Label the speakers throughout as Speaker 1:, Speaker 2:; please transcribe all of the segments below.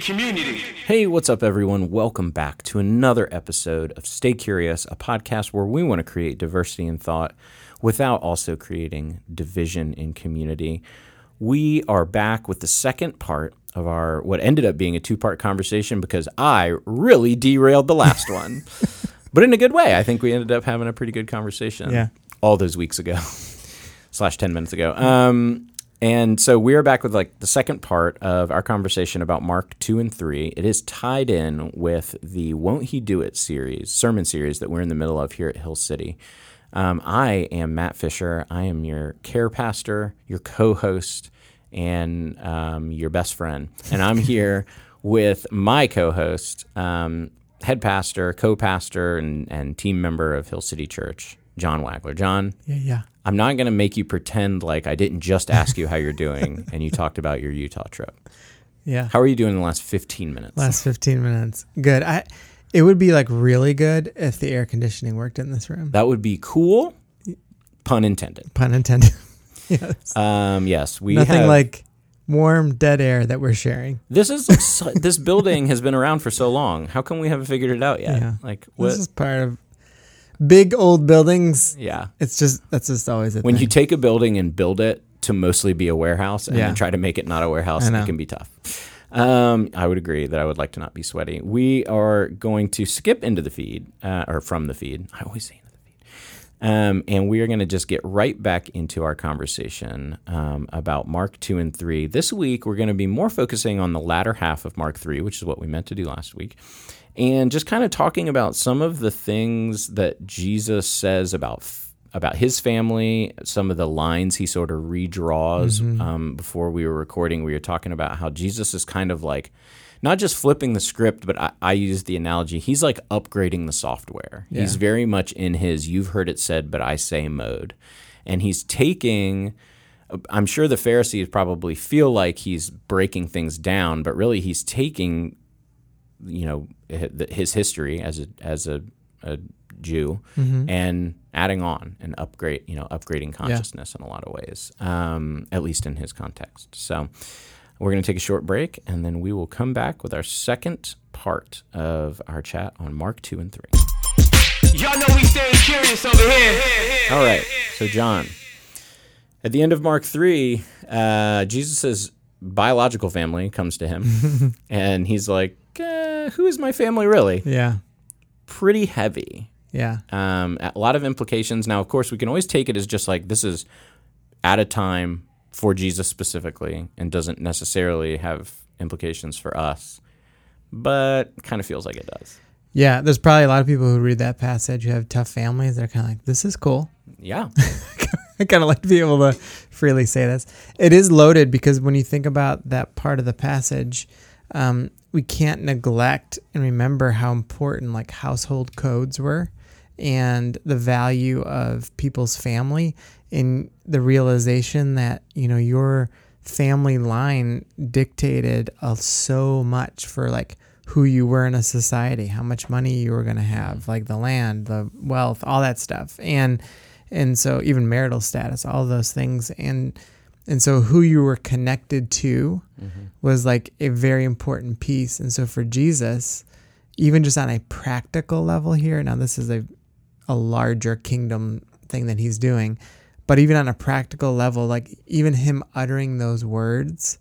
Speaker 1: community.
Speaker 2: Hey, what's up, everyone? Welcome back to another episode of Stay Curious, a podcast where we want to create diversity in thought without also creating division in community. We are back with the second part of our what ended up being a two part conversation because I really derailed the last one, but in a good way. I think we ended up having a pretty good conversation.
Speaker 3: Yeah.
Speaker 2: all those weeks ago, slash ten minutes ago. Um, and so we are back with like the second part of our conversation about Mark two and three. It is tied in with the "Won't He Do It" series, sermon series that we're in the middle of here at Hill City. Um, I am Matt Fisher. I am your care pastor, your co-host, and um, your best friend. And I'm here with my co-host, um, head pastor, co-pastor, and, and team member of Hill City Church, John Wagler. John,
Speaker 3: Yeah, yeah.
Speaker 2: I'm not going to make you pretend like I didn't just ask you how you're doing and you talked about your Utah trip.
Speaker 3: Yeah.
Speaker 2: How are you doing in the last 15 minutes?
Speaker 3: Last 15 minutes. Good. I it would be like really good if the air conditioning worked in this room.
Speaker 2: that would be cool, pun intended.
Speaker 3: Pun intended. yes.
Speaker 2: Um, yes, we
Speaker 3: Nothing
Speaker 2: have,
Speaker 3: like warm dead air that we're sharing.
Speaker 2: this is so, this building has been around for so long. How come we haven't figured it out yet?
Speaker 3: Yeah.
Speaker 2: Like what?
Speaker 3: This is part of big old buildings.
Speaker 2: yeah.
Speaker 3: It's just that's just always a
Speaker 2: When
Speaker 3: thing.
Speaker 2: you take a building and build it to mostly be a warehouse and
Speaker 3: Yeah.
Speaker 2: then try to make it not a warehouse, it can be tough. Um, I would agree that I would like to not be sweaty. We are going to skip into the feed, uh, or from the feed. I always say into the feed. Um, and we are going to just get right back into our conversation um, about Mark 2 and 3. This week, we're going to be more focusing on the latter half of Mark 3, which is what we meant to do last week and just kind of talking about some of the things that Jesus says about about his family, some of the lines he sort of redraws. Um, before we were recording, we were talking about how Jesus is kind of like not just flipping the script, but I, I use the analogy. He's like upgrading the software. He's very much in his "you've heard it said, but I say" mode, and he's taking. I'm sure the Pharisees probably feel like he's breaking things down, but really he's taking you know his history as a as a, a Jew and adding on and upgrade you know upgrading consciousness in a lot of ways, um, at least in his context. So we're going to take a short break and then we will come back with our second part of our chat on Mark two and three.
Speaker 1: Y'all know we staying curious over here.
Speaker 2: All right, so John, at the end of Mark three, uh, Jesus' biological family comes to him, and he's like, eh, "Who is my family really?"
Speaker 3: yeah.
Speaker 2: Pretty heavy.
Speaker 3: Yeah.
Speaker 2: Um, a lot of implications. Now, of course, we can always take it as just like this is at a time for Jesus specifically and doesn't necessarily have implications for us, but kind of feels like it does.
Speaker 3: Yeah, there's probably a lot of people who read that passage who have tough families. They're kind of like, "This is cool."
Speaker 2: Yeah.
Speaker 3: I kind of like to be able to freely say this. It is loaded because when you think about that part of the passage, um, we can't neglect and remember how important like household codes were and the value of people's family in the realization that you know your family line dictated uh, so much for like who you were in a society, how much money you were going to have, like the land, the wealth, all that stuff. And and so even marital status, all those things and and so who you were connected to was like a very important piece. And so for Jesus, even just on a practical level here, now this is a a larger kingdom thing that he's doing, but even on a practical level, like even him uttering those words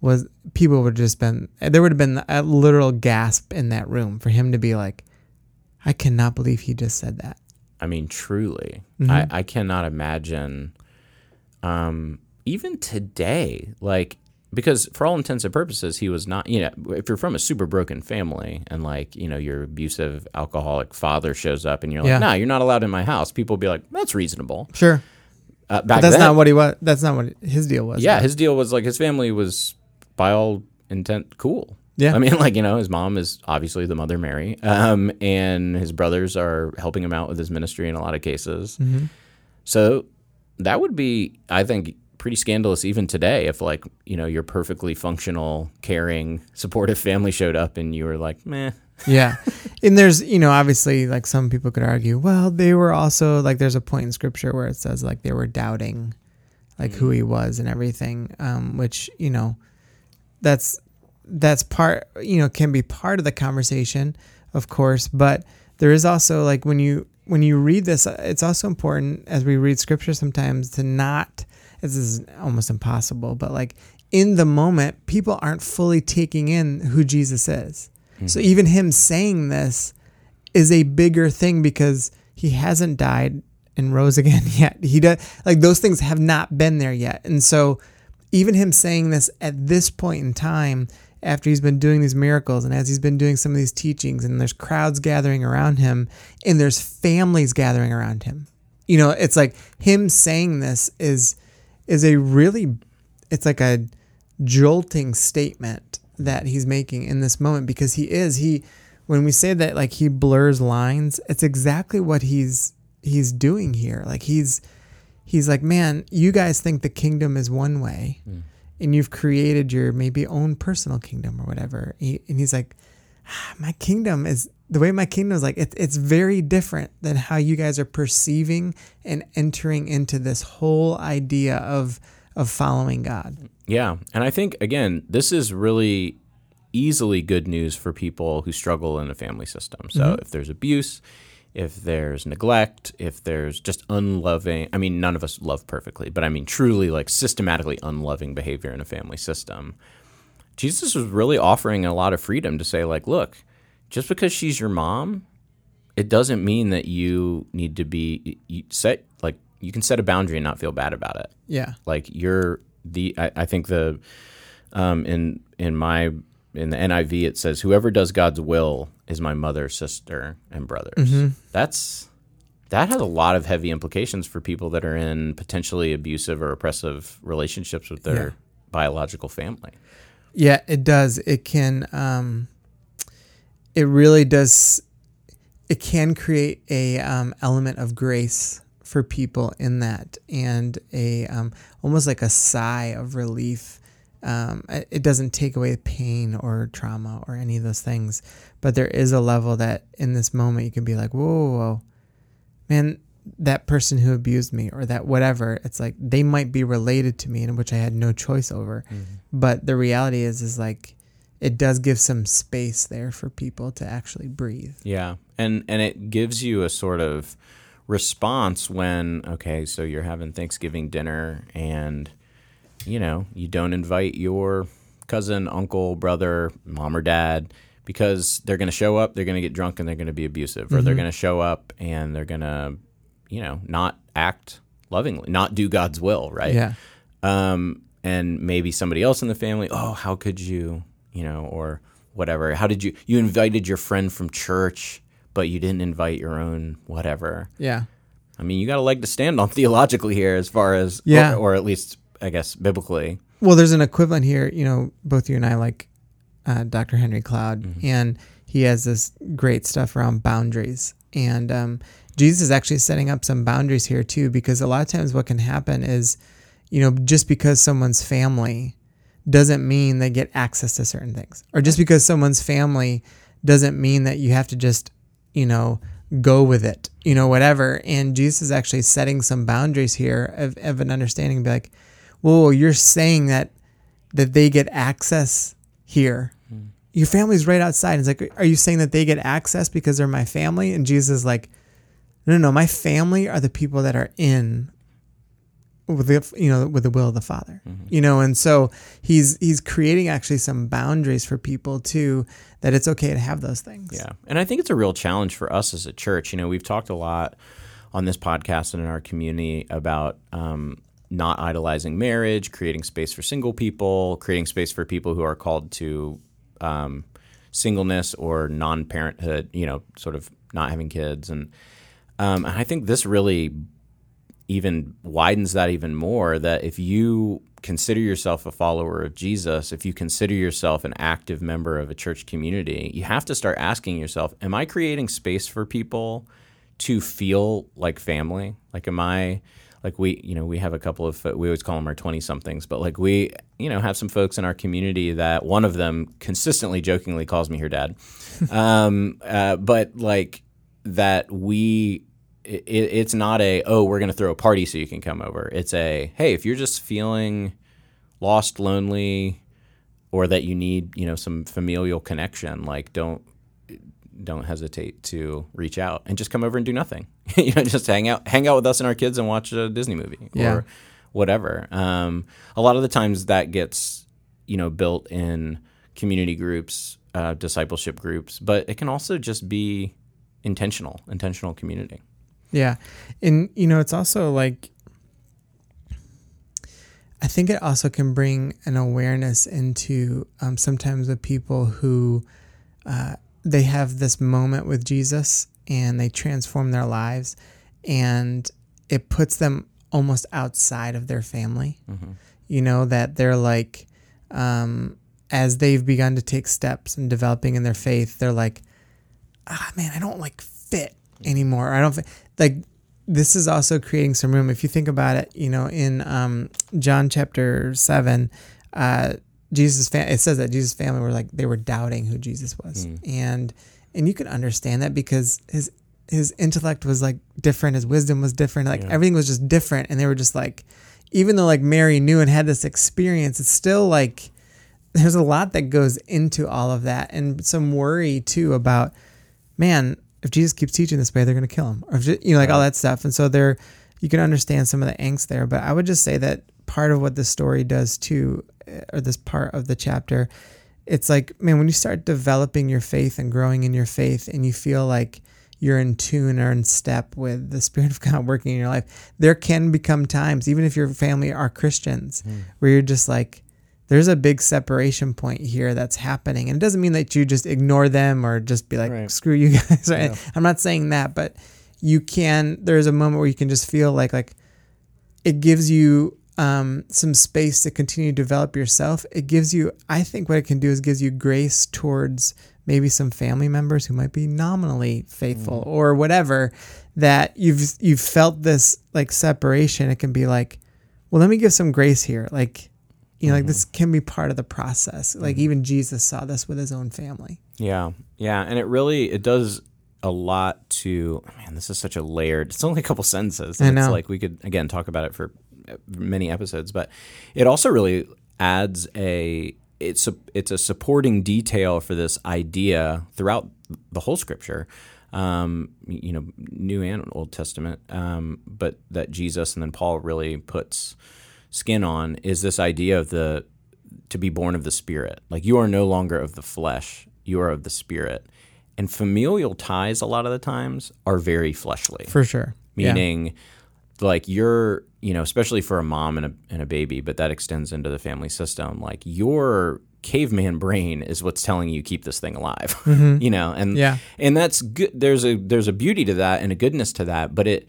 Speaker 3: was people would just been there would have been a literal gasp in that room for him to be like, I cannot believe he just said that.
Speaker 2: I mean, truly,
Speaker 3: Mm-hmm.
Speaker 2: I, I cannot imagine, um, even today, like, because for all intents and purposes, he was not, you know, if you're from a super broken family and like, you know, your abusive alcoholic father shows up and you're like,
Speaker 3: Yeah.
Speaker 2: nah, you're not allowed in my house, people will be like, that's reasonable.
Speaker 3: Sure.
Speaker 2: Uh, back
Speaker 3: But that's
Speaker 2: then,
Speaker 3: not what he was. That's not what his deal was.
Speaker 2: yeah, his deal was like his family was by all intent cool.
Speaker 3: Yeah.
Speaker 2: I mean, like you know, his mom is obviously the mother Mary, um, and his brothers are helping him out with his ministry in a lot of cases.
Speaker 3: Mm-hmm.
Speaker 2: So that would be, I think, pretty scandalous even today if like you know your perfectly functional, caring, supportive family showed up and you were like, meh.
Speaker 3: yeah and there's you know obviously like some people could argue well they were also like there's a point in scripture where it says like they were doubting like who he was and everything um which you know that's that's part you know can be part of the conversation of course but there is also like when you when you read this uh, it's also important as we read scripture sometimes to not this is almost impossible but like in the moment people aren't fully taking in who jesus is hmm. so even him saying this is a bigger thing because he hasn't died and rose again yet. He does like those things have not been there yet. And so even him saying this at this point in time after he's been doing these miracles and as he's been doing some of these teachings and there's crowds gathering around him and there's families gathering around him. You know, it's like him saying this is is a really it's like a jolting statement that he's making in this moment because he is he when we say that like he blurs lines it's exactly what he's he's doing here. Like he's he's like man you guys think the kingdom is one way and you've created your maybe own personal kingdom or whatever. He- and he's like "Ah, my kingdom is the way my kingdom is like it, it's very different than how you guys are perceiving and entering into this whole idea of of following god
Speaker 2: Yeah. And I think, again, this is really easily good news for people who struggle in a family system. So mm-hmm. if there's abuse, if there's neglect, if there's just unloving, I mean, none of us love perfectly, but I mean, truly like systematically unloving behavior in a family system. Jesus was really offering a lot of freedom to say, like, look, just because she's your mom, it doesn't mean that you need to be you set like you can set a boundary and not feel bad about it
Speaker 3: yeah
Speaker 2: like you're the I, I think the um in in my in the NIV it says whoever does God's will is my mother, sister, and brothers. That's that has a lot of heavy implications for people that are in potentially abusive or oppressive relationships with their
Speaker 3: Yeah.
Speaker 2: biological family.
Speaker 3: Yeah, it does. It can um it really does it can create a um, element of grace for people in that and a um, almost like a sigh of relief um, it doesn't take away pain or trauma or any of those things but there is a level that in this moment you can be like whoa, whoa, whoa. man that person who abused me or that whatever it's like they might be related to me in which i had no choice over. Mm-hmm. But the reality is is like it does give some space there for people to actually breathe.
Speaker 2: Yeah, and and it gives you a sort of response when okay, so you're having Thanksgiving dinner and you know you don't invite your cousin, uncle, brother, mom or dad because they're going to show up, they're going to get drunk, and they're going to be abusive, or they're mm-hmm. going to show up and they're going to you know not act lovingly, not do God's will, right?
Speaker 3: yeah
Speaker 2: um, and maybe somebody else in the family. Oh, how could you, you know, or whatever? How did you? You invited your friend from church, but you didn't invite your own whatever.
Speaker 3: yeah
Speaker 2: I mean, you got a leg to stand on theologically here, as far as
Speaker 3: Yeah.
Speaker 2: or, or at least I guess biblically.
Speaker 3: well there's an equivalent here you know both you and i like uh, dr henry cloud and he has this great stuff around boundaries and um, jesus is actually setting up some boundaries here too because a lot of times what can happen is you know just because someone's family doesn't mean they get access to certain things or just because someone's family doesn't mean that you have to just you know go with it you know whatever. And jesus is actually setting some boundaries here of, of an understanding be like whoa you're saying that that they get access here. Hmm. Your family's right outside. It's like are you saying that they get access because they're my family? And jesus is like no no no my family are the people that are in with the you know with the will of the father you know and so he's he's creating actually some boundaries for people too that it's okay to have those things
Speaker 2: Yeah. And I think it's a real challenge for us as a church. You know, we've talked a lot on this podcast and in our community about um, not idolizing marriage, creating space for single people, creating space for people who are called to um, singleness or non parenthood, you know, sort of not having kids. And, um, and I think this really even widens that even more that if you consider yourself a follower of Jesus, if you consider yourself an active member of a church community, you have to start asking yourself, am I creating space for people to feel like family? Like am I like we you know we have a couple of we always call them our 20 somethings but like we you know have some folks in our community that one of them consistently jokingly calls me her dad um, uh, but like that we it, it's not a oh we're going to throw a party so you can come over. It's a hey if you're just feeling lost lonely or that you need you know some familial connection like don't don't hesitate to reach out and just come over and do nothing. You know just hang out hang out with us and our kids and watch a disney movie
Speaker 3: Yeah.
Speaker 2: or whatever. Um, a lot of the times that gets you know built in community groups uh, discipleship groups but it can also just be intentional intentional community
Speaker 3: Yeah. And, you know, it's also like, I think it also can bring an awareness into um, sometimes the people who uh, they have this moment with Jesus and they transform their lives and it puts them almost outside of their family. You know, that they're like, um, as they've begun to take steps and developing in their faith, they're like, ah, man, I don't like fit anymore. I don't fit. like. This is also creating some room. If you think about it, you know, in um, John chapter seven, uh, Jesus' fam- it says that Jesus' family were like they were doubting who Jesus was, and and you can understand that because his his intellect was like different, his wisdom was different, like everything was just different, and they were just like, even though like Mary knew and had this experience, it's still like there's a lot that goes into all of that and some worry too about man if jesus keeps teaching this way they're going to kill him. Or if, you know like all that stuff. And so there you can understand some of the angst there. But i would just say that part of what this story does too uh, or this part of the chapter it's like man when you start developing your faith and growing in your faith and you feel like you're in tune or in step with the spirit of god working in your life there can become times even if your family are christians where you're just like there's a big separation point here that's happening. And it doesn't mean that you just ignore them or just be like,
Speaker 2: Right.
Speaker 3: screw you guys. Right? I'm not saying that, but you can, there's a moment where you can just feel like, like it gives you um, some space to continue to develop yourself. It gives you, I think what it can do is gives you grace towards maybe some family members who might be nominally faithful or whatever that you've, you've felt this like separation. It can be like, well, let me give some grace here. Like, you know, like this can be part of the process. Like even Jesus saw this with his own family.
Speaker 2: Yeah, yeah, and it really it does a lot to. Man, this is such a layered. It's only a couple sentences.
Speaker 3: I
Speaker 2: It's like we could again talk about it for uh, many episodes, but it also really adds a. It's a it's a supporting detail for this idea throughout the whole Scripture. Um, you know, New and Old Testament, um, but that Jesus and then Paul really puts skin on is this idea of the to be born of the spirit. Like you are no longer of the flesh, you are of the spirit. And familial ties a lot of the times are very fleshly.
Speaker 3: For sure. Yeah.
Speaker 2: meaning like you're, you know, especially for a mom and a and a baby, but that extends into the family system. Like your caveman brain is what's telling you keep this thing alive. you know, and
Speaker 3: Mm-hmm. Yeah.
Speaker 2: and that's good there's a there's a beauty to that and a goodness to that, but it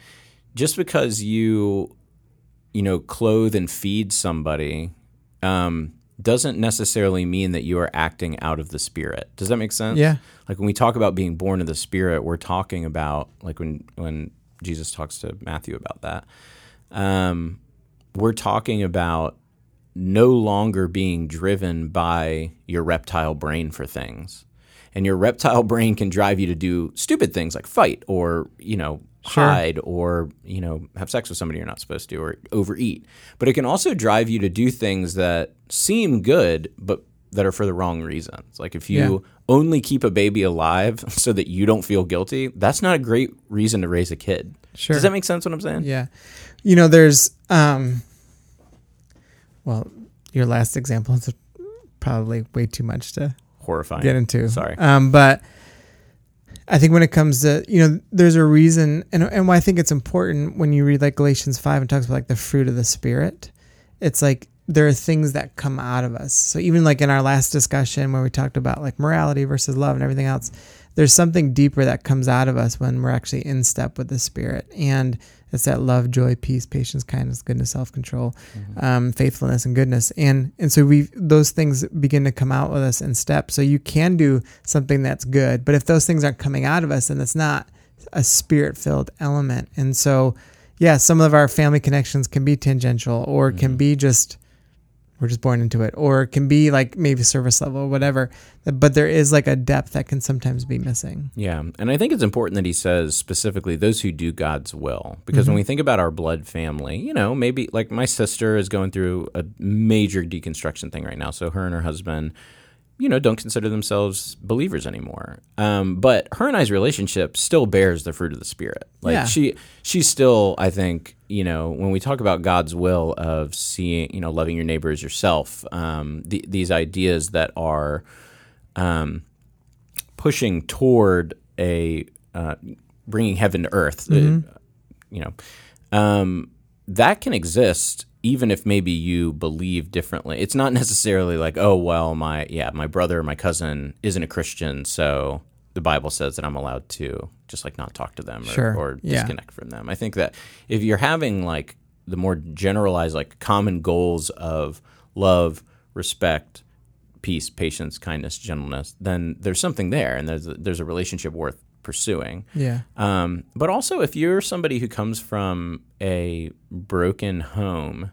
Speaker 2: just because you you know, clothe and feed somebody um, doesn't necessarily mean that you are acting out of the spirit. Does that make sense?
Speaker 3: Yeah.
Speaker 2: Like when we talk about being born of the spirit, we're talking about like when when Jesus talks to Matthew about that. Um, we're talking about no longer being driven by your reptile brain for things. And your reptile brain can drive you to do stupid things like fight or, you know, hide or, you know, have sex with somebody you're not supposed to or overeat. But it can also drive you to do things that seem good but that are for the wrong reasons. Like if you
Speaker 3: Yeah.
Speaker 2: only keep a baby alive so that you don't feel guilty, that's not a great reason to raise a kid.
Speaker 3: Sure.
Speaker 2: Does that make sense what I'm saying?
Speaker 3: Yeah. You know, there's um well, your last example is probably way too much to
Speaker 2: Horrifying.
Speaker 3: get into.
Speaker 2: Sorry.
Speaker 3: Um, but I think when it comes to you know, there's a reason, and and why I think it's important when you read like Galatians five and talks about like the fruit of the spirit. It's like there are things that come out of us. So even like in our last discussion where we talked about like morality versus love and everything else, there's something deeper that comes out of us when we're actually in step with the spirit, and it's that love, joy, peace, patience, kindness, goodness, self control, um, faithfulness, and goodness. And and so we those things begin to come out with us in step. So you can do something that's good, but if those things aren't coming out of us, then it's not a spirit filled element. And so yeah, some of our family connections can be tangential or
Speaker 2: Mm-hmm.
Speaker 3: can be just we're just born into it or it can be like maybe service level or whatever. But there is like a depth that can sometimes be missing.
Speaker 2: Yeah, and I think it's important that he says specifically those who do God's will, because when mm-hmm. we think about our blood family, you know, maybe like my sister is going through a major deconstruction thing right now. So her and her husband, you know, don't consider themselves believers anymore. Um, but her and I's relationship still bears the fruit of the spirit. Like
Speaker 3: Yeah.
Speaker 2: she, she's still, I think, you know, when we talk about God's will of seeing, you know, loving your neighbor as yourself, um, the, these ideas that are. Um, pushing toward a uh, bringing heaven to earth, uh, you know, um, that can exist even if maybe you believe differently. It's not necessarily like, oh well, my yeah, my brother my cousin isn't a Christian, so the Bible says that I'm allowed to just like not talk to them or,
Speaker 3: Sure.
Speaker 2: or
Speaker 3: Yeah.
Speaker 2: disconnect from them. I think that if you're having like the more generalized like common goals of love, respect, peace, patience, kindness, gentleness, then there's something there, and there's a, there's a relationship worth pursuing.
Speaker 3: Yeah.
Speaker 2: Um, but also, if you're somebody who comes from a broken home,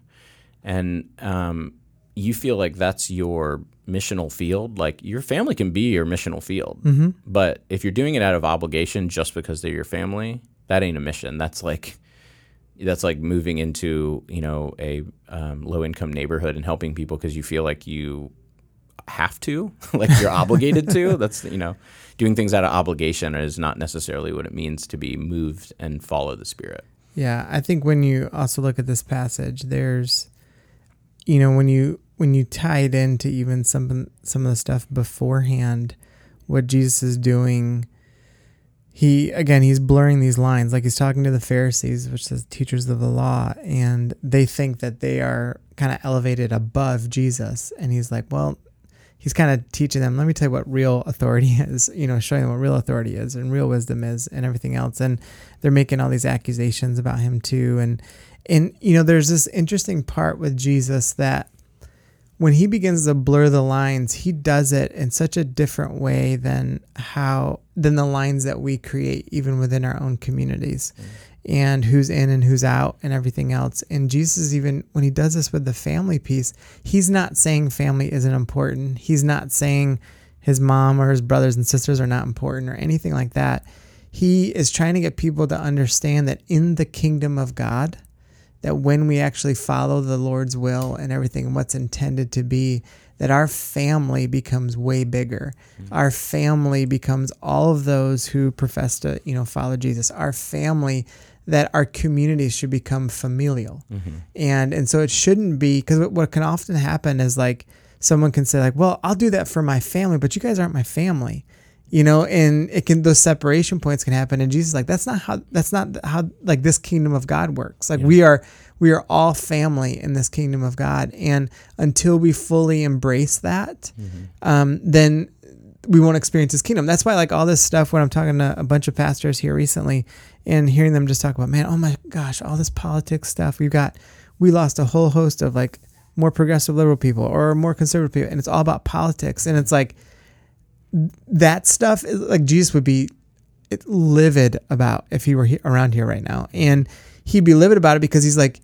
Speaker 2: and um, you feel like that's your missional field, like your family can be your missional field. Mm-hmm. But if you're doing it out of obligation just because they're your family, that ain't a mission. That's like that's like moving into you know a um, low income neighborhood and helping people because you feel like you have to, like you're obligated to. That's you know, doing things out of obligation is not necessarily what it means to be moved and follow the Spirit.
Speaker 3: Yeah, I think when you also look at this passage, there's, you know, when you when you tie it into even some some of the stuff beforehand, what Jesus is doing, he again he's blurring these lines, like he's talking to the Pharisees, which says teachers of the law, and they think that they are kind of elevated above Jesus, and he's like, well, he's kind of teaching them let me tell you what real authority is you know showing them what real authority is and real wisdom is and everything else. And they're making all these accusations about him too. And and you know there's this interesting part with jesus that when he begins to blur the lines he does it in such a different way than how than the lines that we create even within our own communities mm. And who's in and who's out and everything else. And Jesus, even when he does this with the family piece, he's not saying family isn't important. He's not saying his mom or his brothers and sisters are not important or anything like that. He is trying to get people to understand that in the kingdom of God, that when we actually follow the Lord's will and everything what's intended to be, that our family becomes way bigger. Mm-hmm. Our family becomes all of those who profess to, you know, follow Jesus. Our family that our communities should become familial. And and so it shouldn't be because what, can often happen is like someone can say like, "Well, I'll do that for my family, but you guys aren't my family." You know, and it can those separation points can happen and Jesus is like that's not how that's not how like this kingdom of God works. Like we are we are all family in this kingdom of God and until we fully embrace that, um, then we won't experience his kingdom. That's why like all this stuff when I'm talking to a bunch of pastors here recently and hearing them just talk about, man, oh my gosh, all this politics stuff. We've got we lost a whole host of like more progressive liberal people or more conservative people and it's all about politics and it's like that stuff is like Jesus would be eh, livid about if he were he, around here right now and he'd be livid about it because he's like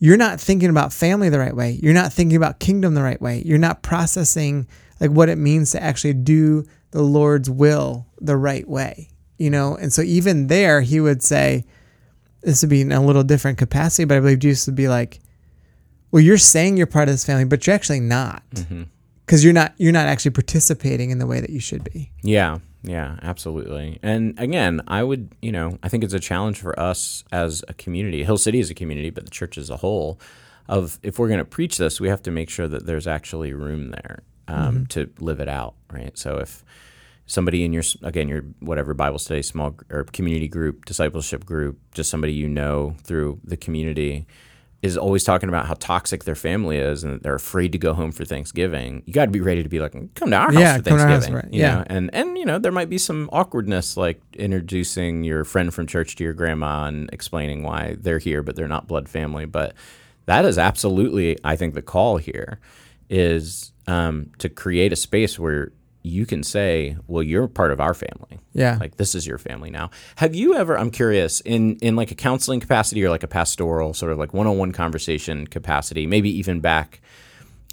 Speaker 3: you're not thinking about family the right way. You're not thinking about kingdom the right way. You're not processing like what it means to actually do the Lord's will the right way. You know, and so even there he would say this would be in a little different capacity, but I believe Jesus would be like, Well, you're saying you're part of this family, but you're actually not. Mm-hmm. Because you're not you're not actually participating in the way that you should be.
Speaker 2: Yeah, yeah, absolutely. And again, I would, you know, I think it's a challenge for us as a community. Hill City is a community, but the church as a whole. Of if we're going to preach this, we have to make sure that there's actually room there um, to live it out, right? So if somebody in your again your whatever Bible study small or community group, discipleship group, just somebody you know through the community is always talking about how toxic their family is and that they're afraid to go home for Thanksgiving. You got to be ready to be like, come to our house
Speaker 3: Yeah,
Speaker 2: for
Speaker 3: our house,
Speaker 2: Thanksgiving.
Speaker 3: right,
Speaker 2: you
Speaker 3: yeah.
Speaker 2: know? and and you know there might be some awkwardness like introducing your friend from church to your grandma and explaining why they're here but they're not blood family but that is absolutely i think the call here is um, to create a space where you can say, "Well, you're part of our family.
Speaker 3: Yeah.
Speaker 2: Like this is your family now." Have you ever? I'm curious in in like a counseling capacity or like a pastoral sort of like one-on-one conversation capacity, maybe even back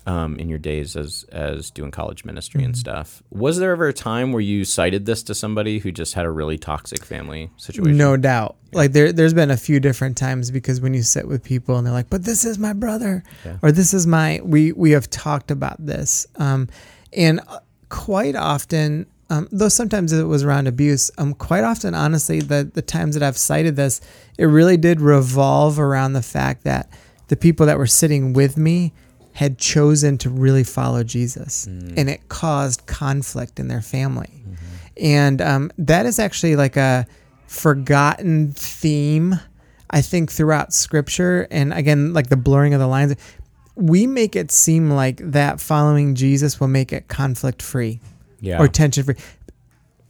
Speaker 2: um, in your days as as doing college ministry
Speaker 3: Mm-hmm.
Speaker 2: and stuff. Was there ever a time where you cited this to somebody who just had a really toxic family situation?
Speaker 3: No doubt. Like there, there's been a few different times because when you sit with people and they're like, "But this is my brother,"
Speaker 2: Yeah.
Speaker 3: or "This is my," we we have talked about this, um, and uh, quite often, um, though sometimes it was around abuse. Um, quite often, honestly, the the times that I've cited this, it really did revolve around the fact that the people that were sitting with me had chosen to really follow Jesus, and it caused conflict in their family. And um, that is actually like a forgotten theme i think throughout scripture. And again like the blurring of the lines we make it seem like that following jesus will make it conflict free
Speaker 2: Yeah.
Speaker 3: or tension free.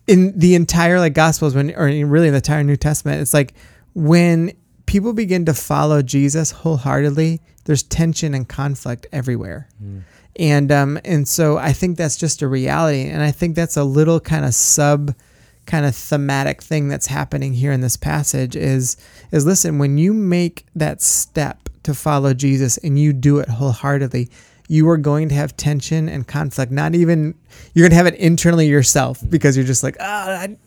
Speaker 3: In the entire like gospels when or in really the entire new testament it's like when people begin to follow jesus wholeheartedly there's tension and conflict everywhere. And um and so i think that's just a reality and i think that's a little kind of sub kind of thematic thing that's happening here in this passage is is listen when you make that step to follow jesus and you do it wholeheartedly you are going to have tension and conflict not even you're going to have it internally yourself because you're just like ah I,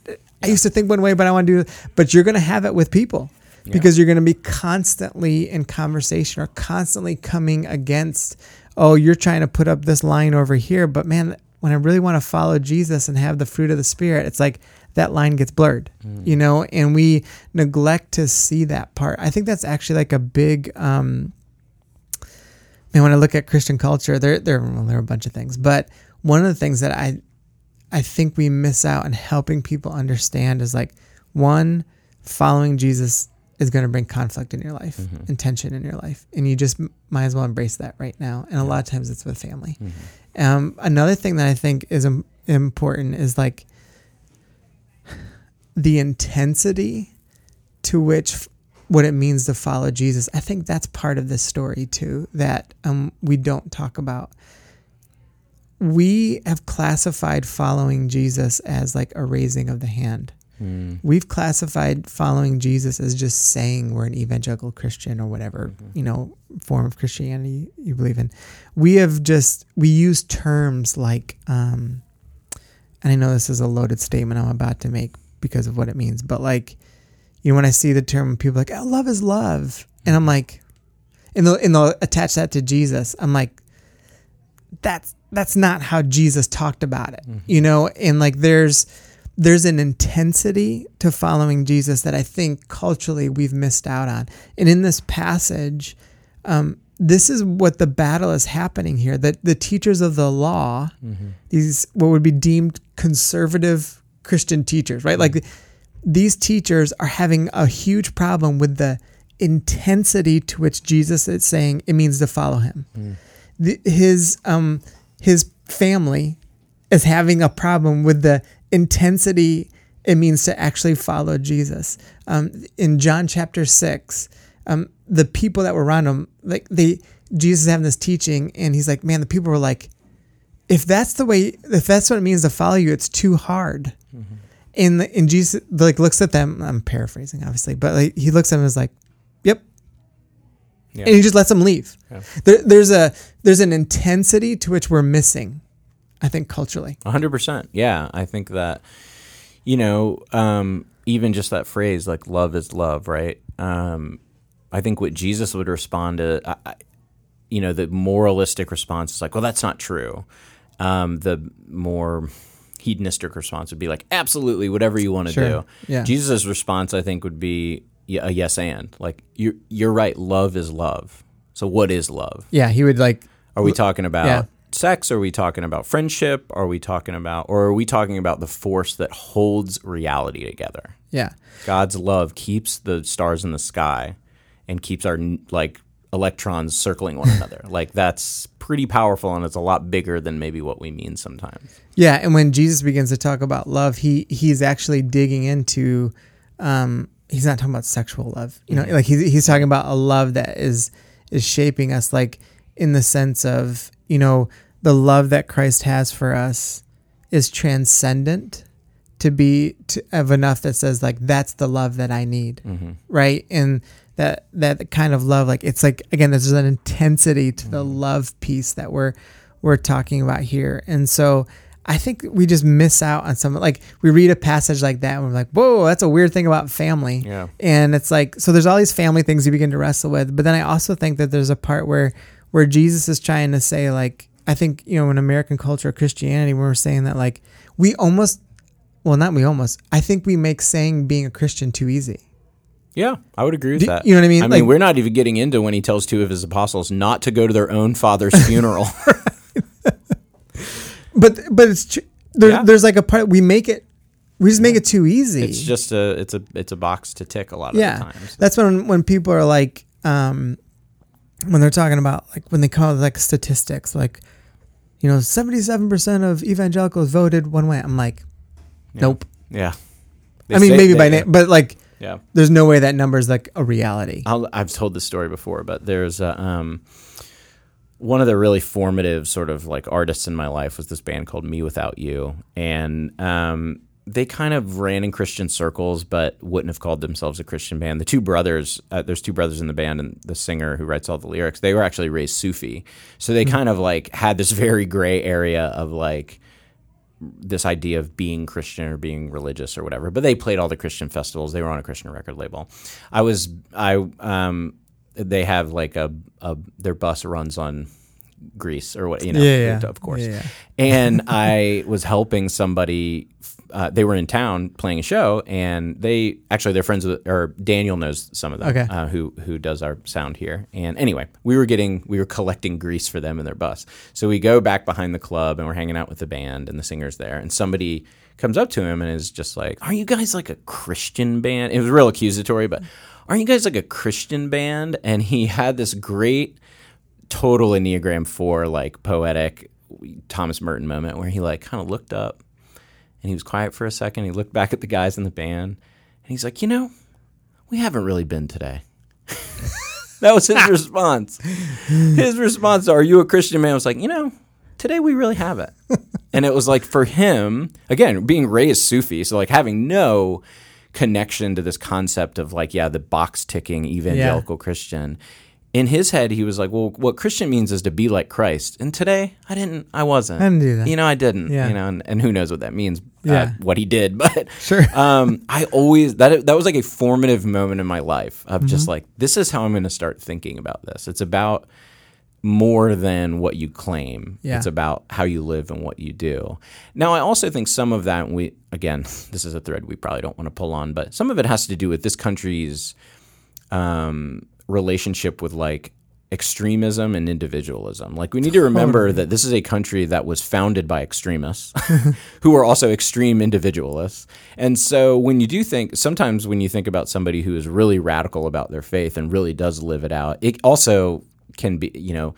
Speaker 3: I used to think one way but i want to do it but you're going to have it with people because you're going to be constantly in conversation or constantly coming against oh you're trying to put up this line over here but man when i really want to follow jesus and have the fruit of the spirit it's like that line gets blurred you know and we neglect to see that part. I think that's actually like a big um man when i look at christian culture there there, well, there are a bunch of things but one of the things that i i think we miss out on helping people understand is like one following jesus is going to bring conflict in your life and tension in your life and you just might as well embrace that right now and a lot of times it's with family. Um, another thing that i think is Im- important is like the intensity to which f- what it means to follow jesus. I think that's part of this story too that um, we don't talk about. We have classified following jesus as like a raising of the hand Mm. we've classified following Jesus as just saying we're an evangelical Christian or whatever, mm-hmm. you know, form of Christianity you believe in. We have just we use terms like um and I know this is a loaded statement I'm about to make because of what it means, but like you know when I see the term people are like, "Oh, love is love." And I'm mm-hmm. like and they'll and they'll attach that to Jesus. I'm like that's that's not how Jesus talked about it. Mm-hmm. You know, and like there's there's an intensity to following Jesus that I think culturally we've missed out on. And in this passage, um, this is what the battle is happening here. That the teachers of the law, these what would be deemed conservative Christian teachers, right? Like these teachers are having a huge problem with the intensity to which Jesus is saying it means to follow him. The, his um his family is having a problem with the intensity it means to actually follow Jesus. Um, in John chapter six, um, the people that were around him, like they, Jesus is having this teaching, and he's like, "Man, the people were like, if that's the way, if that's what it means to follow you, it's too hard." And the, and Jesus like looks at them. I'm paraphrasing, obviously, but like he looks at them and is like, "Yep,"
Speaker 2: Yeah.
Speaker 3: and he just lets them leave.
Speaker 2: Yeah.
Speaker 3: There, there's a there's an intensity to which we're missing, I think, culturally.
Speaker 2: Hundred percent. Yeah, I think that you know, um, even just that phrase like "love is love," right? Um, I think what Jesus would respond to, I, I, you know, the moralistic response is like, "Well, that's not true." Um, the more hedonistic response would be like, "Absolutely, whatever you want to
Speaker 3: Sure.
Speaker 2: do."
Speaker 3: Yeah.
Speaker 2: Jesus' response, I think, would be a yes and. Like you're you're right. Love is love. So what is love?
Speaker 3: Yeah, he would like
Speaker 2: Are we talking about
Speaker 3: Yeah.
Speaker 2: Sex? Are we talking about friendship? Are we talking about, or are we talking about the force that holds reality together?
Speaker 3: yeah.
Speaker 2: God's love keeps the stars in the sky and keeps our like electrons circling one another. like that's pretty powerful, and it's a lot bigger than maybe what we mean sometimes.
Speaker 3: Yeah, and when Jesus begins to talk about love, he he's actually digging into um he's not talking about sexual love. You know, like he's he's talking about a love that is is shaping us like in the sense of, you know, the love that Christ has for us is transcendent to be to, of enough that says like that's the love that I need,
Speaker 2: Mm-hmm.
Speaker 3: right? And that that kind of love, like it's like again, there's an intensity to the love piece that we're we're talking about here, and so. I think we just miss out on some like we read a passage like that and we're like, whoa, that's a weird thing about family.
Speaker 2: Yeah.
Speaker 3: And it's like so there's all these family things you begin to wrestle with. But then I also think that there's a part where where Jesus is trying to say like I think, you know, in American culture, Christianity, we're saying that like we almost well, not we almost. I think we make saying being a Christian too easy.
Speaker 2: Yeah, I would agree with
Speaker 3: Do-
Speaker 2: that.
Speaker 3: you know what I mean?
Speaker 2: I mean, we're not even getting into when he tells two of his apostles not to go to their own father's funeral.
Speaker 3: But but it's tr- there,
Speaker 2: Yeah.
Speaker 3: there's like a part we make it we just make it too easy.
Speaker 2: it's just a it's a it's a box to tick a lot of
Speaker 3: yeah.
Speaker 2: the times.
Speaker 3: That's when when people are like um when they're talking about like when they call like statistics like you know 77% of evangelicals voted one way. I'm like
Speaker 2: Yeah.
Speaker 3: nope.
Speaker 2: Yeah.
Speaker 3: I mean maybe
Speaker 2: they-
Speaker 3: by name, but like
Speaker 2: Yeah.
Speaker 3: there's no way that number is like a reality.
Speaker 2: I'll, I've told this story before, but there's a, um, one of the really formative sort of like artists in my life was this band called mewithoutYou, and um, they kind of ran in Christian circles, but wouldn't have called themselves a Christian band. The two brothers, uh, there's two brothers in the band, and the singer who writes all the lyrics, they were actually raised Sufi, so they kind of like had this very gray area of like this idea of being Christian or being religious or whatever. But they played all the Christian festivals. They were on a Christian record label. I was I um they have like a, a their bus runs on grease or what you know
Speaker 3: Yeah, yeah.
Speaker 2: of course.
Speaker 3: Yeah.
Speaker 2: And I was helping somebody. Uh, they were in town playing a show, and they actually they're friends with or Daniel knows some of them
Speaker 3: Okay.
Speaker 2: uh, who who does our sound here. And anyway, we were getting we were collecting grease for them in their bus. So we go back behind the club and we're hanging out with the band and the singers there. And somebody comes up to him and is just like, "Are you guys like a Christian band?" It was real accusatory, but aren't you guys like a Christian band? And he had this great total Enneagram four like poetic Thomas Merton moment where he like kind of looked up and he was quiet for a second. He looked back at the guys in the band and he's like, you know, we haven't really been today. that was his response. His response to, Are you a Christian man? was like, you know, today we really haven't. and it was like for him, again, being raised Sufi, so like having no connection to this concept of like, yeah, the box ticking evangelical Christian. In his head, he was like, "Well, what Christian means is to be like Christ." And today, I didn't. I wasn't.
Speaker 3: I didn't do that.
Speaker 2: You know, I didn't.
Speaker 3: Yeah.
Speaker 2: You know, and, and who knows what that means?
Speaker 3: Yeah.
Speaker 2: Uh, what he did, but
Speaker 3: Sure.
Speaker 2: um, I always that that was like a formative moment in my life of just
Speaker 3: Mm-hmm.
Speaker 2: like this is how I'm going to start thinking about this. It's about more than what you claim.
Speaker 3: Yeah.
Speaker 2: It's about how you live and what you do. Now, I also think some of that we again, this is a thread we probably don't want to pull on, but some of it has to do with this country's um, relationship with like extremism and individualism. Like we need to remember that this is a country that was founded by extremists who are also extreme individualists. And so when you do think sometimes when you think about somebody who is really radical about their faith and really does live it out, it also can be, you know,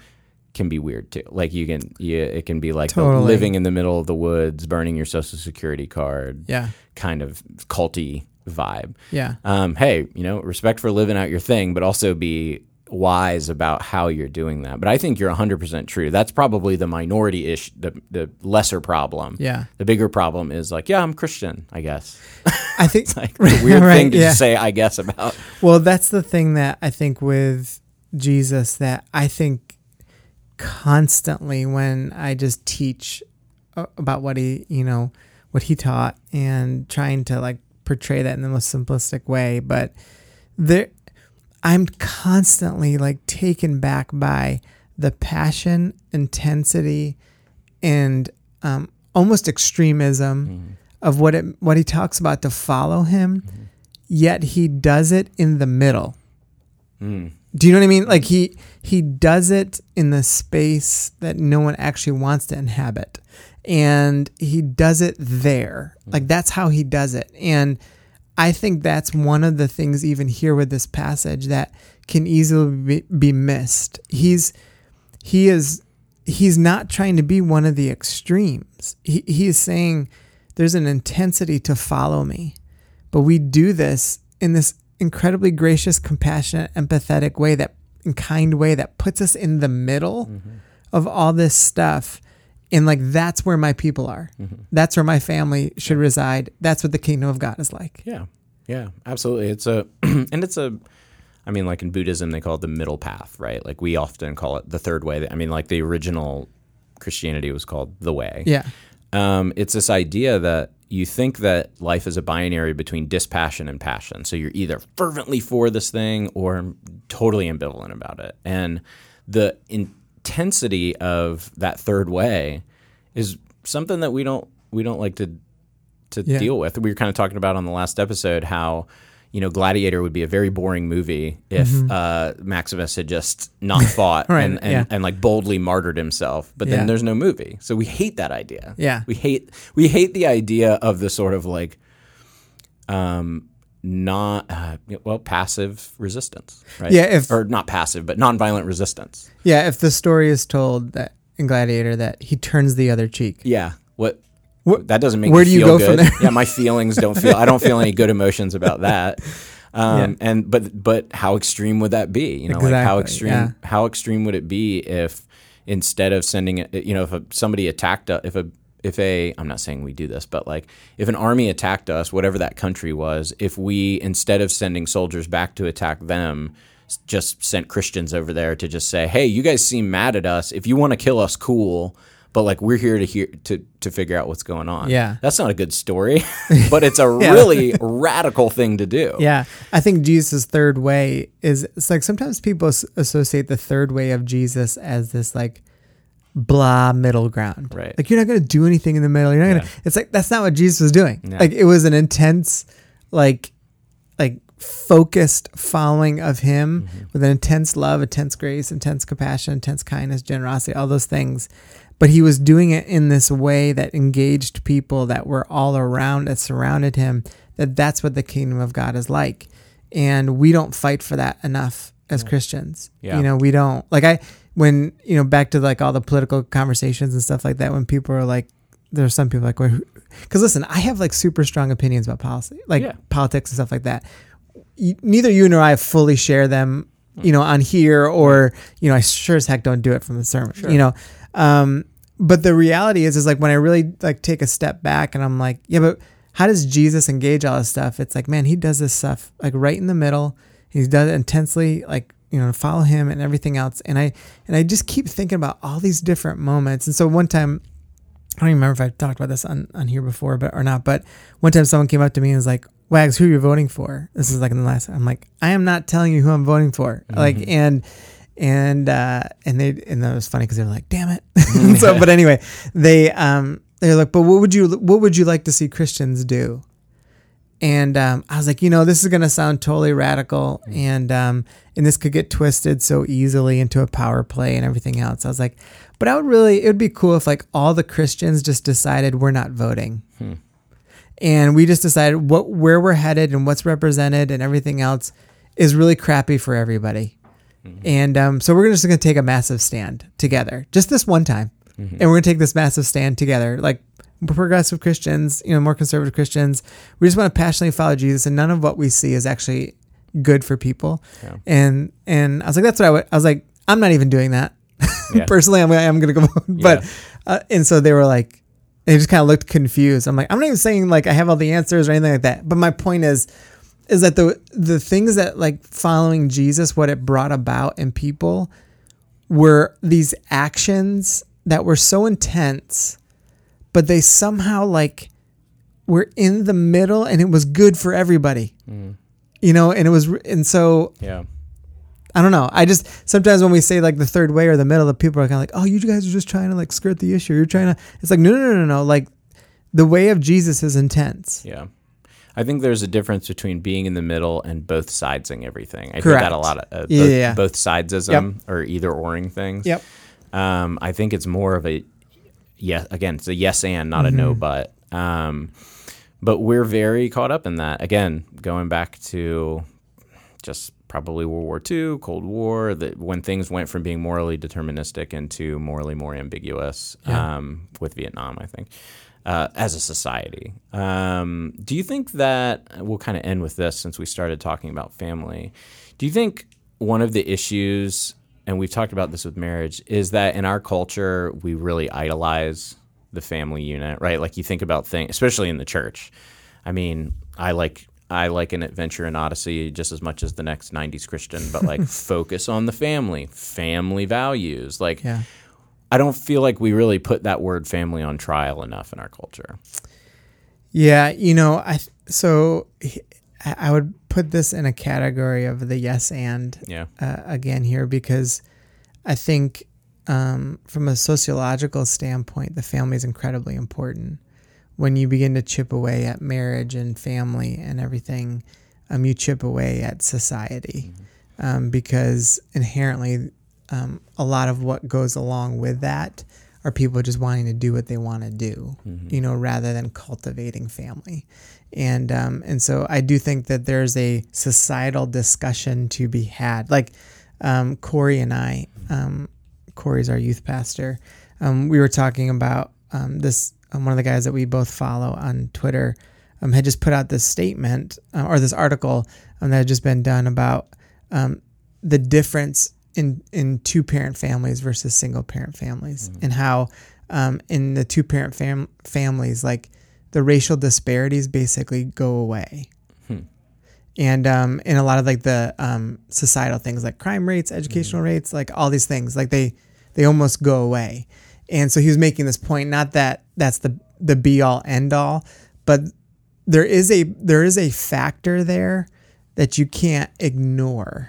Speaker 2: can be weird too. Like you can, yeah, it can be like
Speaker 3: Totally.
Speaker 2: living in the middle of the woods, burning your social security card,
Speaker 3: Yeah.
Speaker 2: kind of culty vibe
Speaker 3: Yeah.
Speaker 2: um, hey, you know, respect for living out your thing, but also be wise about how you're doing that. But I think you're 100% true. That's probably the minority ish, the, the lesser problem.
Speaker 3: Yeah.
Speaker 2: The bigger problem is like, yeah, I'm Christian, I guess.
Speaker 3: I think
Speaker 2: it's Like a weird
Speaker 3: Right,
Speaker 2: thing to
Speaker 3: yeah.
Speaker 2: say, I guess, about.
Speaker 3: Well, that's the thing that I think with Jesus that I think constantly when I just teach about what he, you know, what he taught and trying to like portray that in the most simplistic way, but there I'm constantly like taken back by the passion, intensity, and um, almost extremism of what it what he talks about to follow him. Yet he does it in the middle.
Speaker 2: Mm.
Speaker 3: Do you know what I mean? Like he he does it in the space that no one actually wants to inhabit. And he does it there. Mm-hmm. Like that's how he does it. And I think that's one of the things even here with this passage that can easily be, missed. He's he is he's not trying to be one of the extremes. He he is saying there's an intensity to follow me. But we do this in this incredibly gracious, compassionate, empathetic way that and kind way that puts us in the middle mm-hmm. of all this stuff. And like that's where my people are.
Speaker 2: Mm-hmm.
Speaker 3: That's where my family should reside. That's what the kingdom of God is like.
Speaker 2: Yeah, yeah, absolutely. It's a and it's a. I mean, like in Buddhism, they call it the middle path, right? Like we often call it the third way. I mean, like the original Christianity was called the way.
Speaker 3: Yeah.
Speaker 2: Um, it's this idea that you think that life is a binary between dispassion and passion. So you're either fervently for this thing or totally ambivalent about it. And the intensity of that third way is something that we don't we don't like to to
Speaker 3: Yeah.
Speaker 2: deal with. We were kind of talking about on the last episode how you know Gladiator would be a very boring movie if uh, Maximus had just not fought
Speaker 3: Mm-hmm. Right,
Speaker 2: and, and,
Speaker 3: yeah.
Speaker 2: and like boldly martyred himself. But
Speaker 3: Yeah.
Speaker 2: then there's no movie, so we hate that idea.
Speaker 3: Yeah.
Speaker 2: we hate we hate the idea of the sort of like um not uh, well passive resistance, right?
Speaker 3: Yeah, if-
Speaker 2: or not passive, but nonviolent resistance.
Speaker 3: Yeah. If the story is told that in Gladiator that he turns the other cheek.
Speaker 2: Yeah. What?
Speaker 3: What-
Speaker 2: that doesn't make
Speaker 3: where
Speaker 2: me
Speaker 3: do you
Speaker 2: feel
Speaker 3: go from there?
Speaker 2: yeah, my feelings don't feel. I don't feel any good emotions about that. Um, And but but how extreme would that be? You know, like how
Speaker 3: Exactly,
Speaker 2: extreme
Speaker 3: yeah.
Speaker 2: how extreme would it be if instead of sending it, you know, if a, somebody attacked a, if a if a I'm not saying we do this, but like if an army attacked us, whatever that country was, if we instead of sending soldiers back to attack them. Just sent Christians over there to just say, "Hey, you guys seem mad at us. If you want to kill us, cool. But like we're here to hear to to figure out what's going on.
Speaker 3: Yeah.
Speaker 2: that's not a good story, but it's a really radical thing to do.
Speaker 3: Yeah, I think Jesus' third way is it's like sometimes people associate the third way of Jesus as this like blah middle ground.
Speaker 2: Right.
Speaker 3: Like you're not going to do anything in the middle. You're not going to It's like that's not what Jesus was doing.
Speaker 2: Yeah.
Speaker 3: Like it was an intense like like focused following of him
Speaker 2: Mm-hmm.
Speaker 3: with an intense love, intense grace, intense compassion, intense kindness, generosity, all those things. But he was doing it in this way that engaged people that were all around that surrounded him. That that's what the kingdom of God is like, and we don't fight for that enough as Christians.
Speaker 2: Yeah.
Speaker 3: You know, we don't like I when you know back to like all the political conversations and stuff like that. When people are like, there's some people like, because listen, I have like super strong opinions about policy, like
Speaker 2: Yeah.
Speaker 3: politics and stuff like that y- neither you nor I fully share them, you know, on here or, you know, I sure as heck don't do it from the sermon, you know. Um, but the reality is, is like when I really like take a step back and I'm like, yeah, but how does Jesus engage all this stuff? It's like, man, he does this stuff like right in the middle. He done it intensely, like, you know, follow him and everything else. And I, and I just keep thinking about all these different moments. And so one time, I don't even remember if I talked about this on, on here before, but or not. But one time someone came up to me and was like, "Wags, who are you voting for?" This is like in the last. I'm like, I am not telling you who I'm voting for. Like, and and uh, and they and that was funny because they were like, "Damn it!" so, but anyway, they um they're like, "But what would you what would you like to see Christians do?" And um, I was like, you know, this is gonna sound totally radical, and um, and this could get twisted so easily into a power play and everything else. I was like, but I would really, it would be cool if like all the Christians just decided we're not voting, and we just decided what where we're headed and what's represented and everything else is really crappy for everybody. And um, so we're just going to take a massive stand together, just this one time, and we're going to take this massive stand together, like progressive Christians, you know, more conservative Christians. We just want to passionately follow Jesus, and none of what we see is actually good for people.
Speaker 2: Yeah.
Speaker 3: And and I was like, that's what I would. I was like, I'm not even doing that.
Speaker 2: Yeah.
Speaker 3: Personally, I'm I'm gonna go. But uh, and so they were like, they just kind of looked confused. I'm like, I'm not even saying like I have all the answers or anything like that. But my point is, is that the the things that like following Jesus, what it brought about in people, were these actions that were so intense, but they somehow like were in the middle, and it was good for everybody. You know, and it was, and so
Speaker 2: Yeah.
Speaker 3: I don't know. I just sometimes when we say like the third way or the middle, the people are kind of like, "Oh, you guys are just trying to like skirt the issue. You're trying to." It's like, no, no, no, no, no. Like the way of Jesus is intense.
Speaker 2: Yeah. I think there's a difference between being in the middle and both sidesing everything. I hear that a lot. Of, uh,
Speaker 3: Yeah,
Speaker 2: both,
Speaker 3: yeah, yeah.
Speaker 2: both sidesism or either oring things.
Speaker 3: Yep.
Speaker 2: Um, I think it's more of a yeah. Again, it's a yes and not a no but. Um, but we're very caught up in that. Again, going back to just probably World War II, Cold War, that when things went from being morally deterministic into morally more ambiguous um, with Vietnam, I think, uh, as a society. Um, do you think that we'll kind of end with this since we started talking about family? Do you think one of the issues and we've talked about this with marriage, is that in our culture we really idolize the family unit, right? Like you think about things, especially in the church. I mean, I like I like an adventure in Odyssey just as much as the next '90s Christian, but like focus on the family, family values. Like,
Speaker 3: Yeah.
Speaker 2: I don't feel like we really put that word family on trial enough in our culture.
Speaker 3: Yeah, you know, I so I would put this in a category of the yes and
Speaker 2: Yeah.
Speaker 3: uh, again here because I think um, from a sociological standpoint, the family is incredibly important. When you begin to chip away at marriage and family and everything, um, you chip away at society um, because inherently, um, a lot of what goes along with that are people just wanting to do what they want to do, you know, rather than cultivating family. And um, and so I do think that there's a societal discussion to be had. Like um, Corey and I, um, Corey's our youth pastor. Um, we were talking about um, this. Um, one of the guys that we both follow on Twitter um, had just put out this statement uh, or this article um, that had just been done about um, the difference in in two parent families versus single parent families, and how um, in the two parent fam- families, like the racial disparities basically go away. And um, and a lot of like the um, societal things like crime rates, educational rates, like all these things, like they they almost go away. And so he was making this point, not that that's the the be all end all, but there is a there is a factor there that you can't ignore.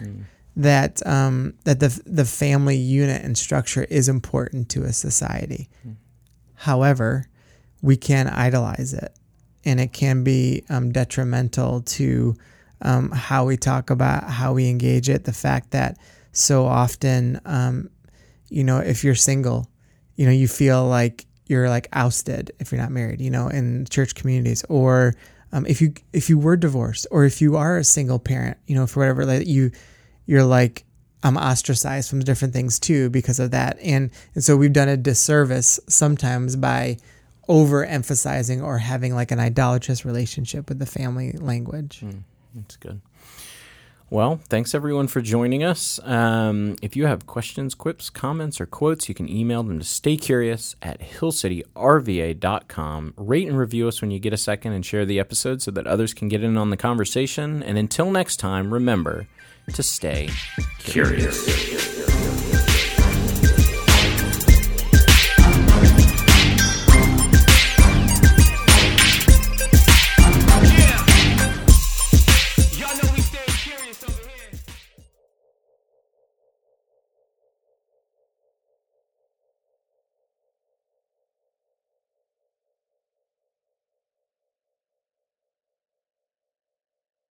Speaker 3: That um, that the the family unit and structure is important to a society. However, we can idolize it, and it can be um, detrimental to um, how we talk about how we engage it. The fact that so often, um, you know, if you're single, you know, you feel like you're like ousted if you're not married. You know, in church communities, or um, if you if you were divorced, or if you are a single parent, you know, for whatever like you you're like I'm ostracized from different things too because of that. And and so we've done a disservice sometimes by overemphasizing or having like an idolatrous relationship with the family language.
Speaker 2: That's good. Well, thanks everyone for joining us. Um, if you have questions, quips, comments, or quotes, you can email them to staycurious at hillcityrva.com. Rate and review us when you get a second and share the episode so that others can get in on the conversation. And until next time, remember to stay curious.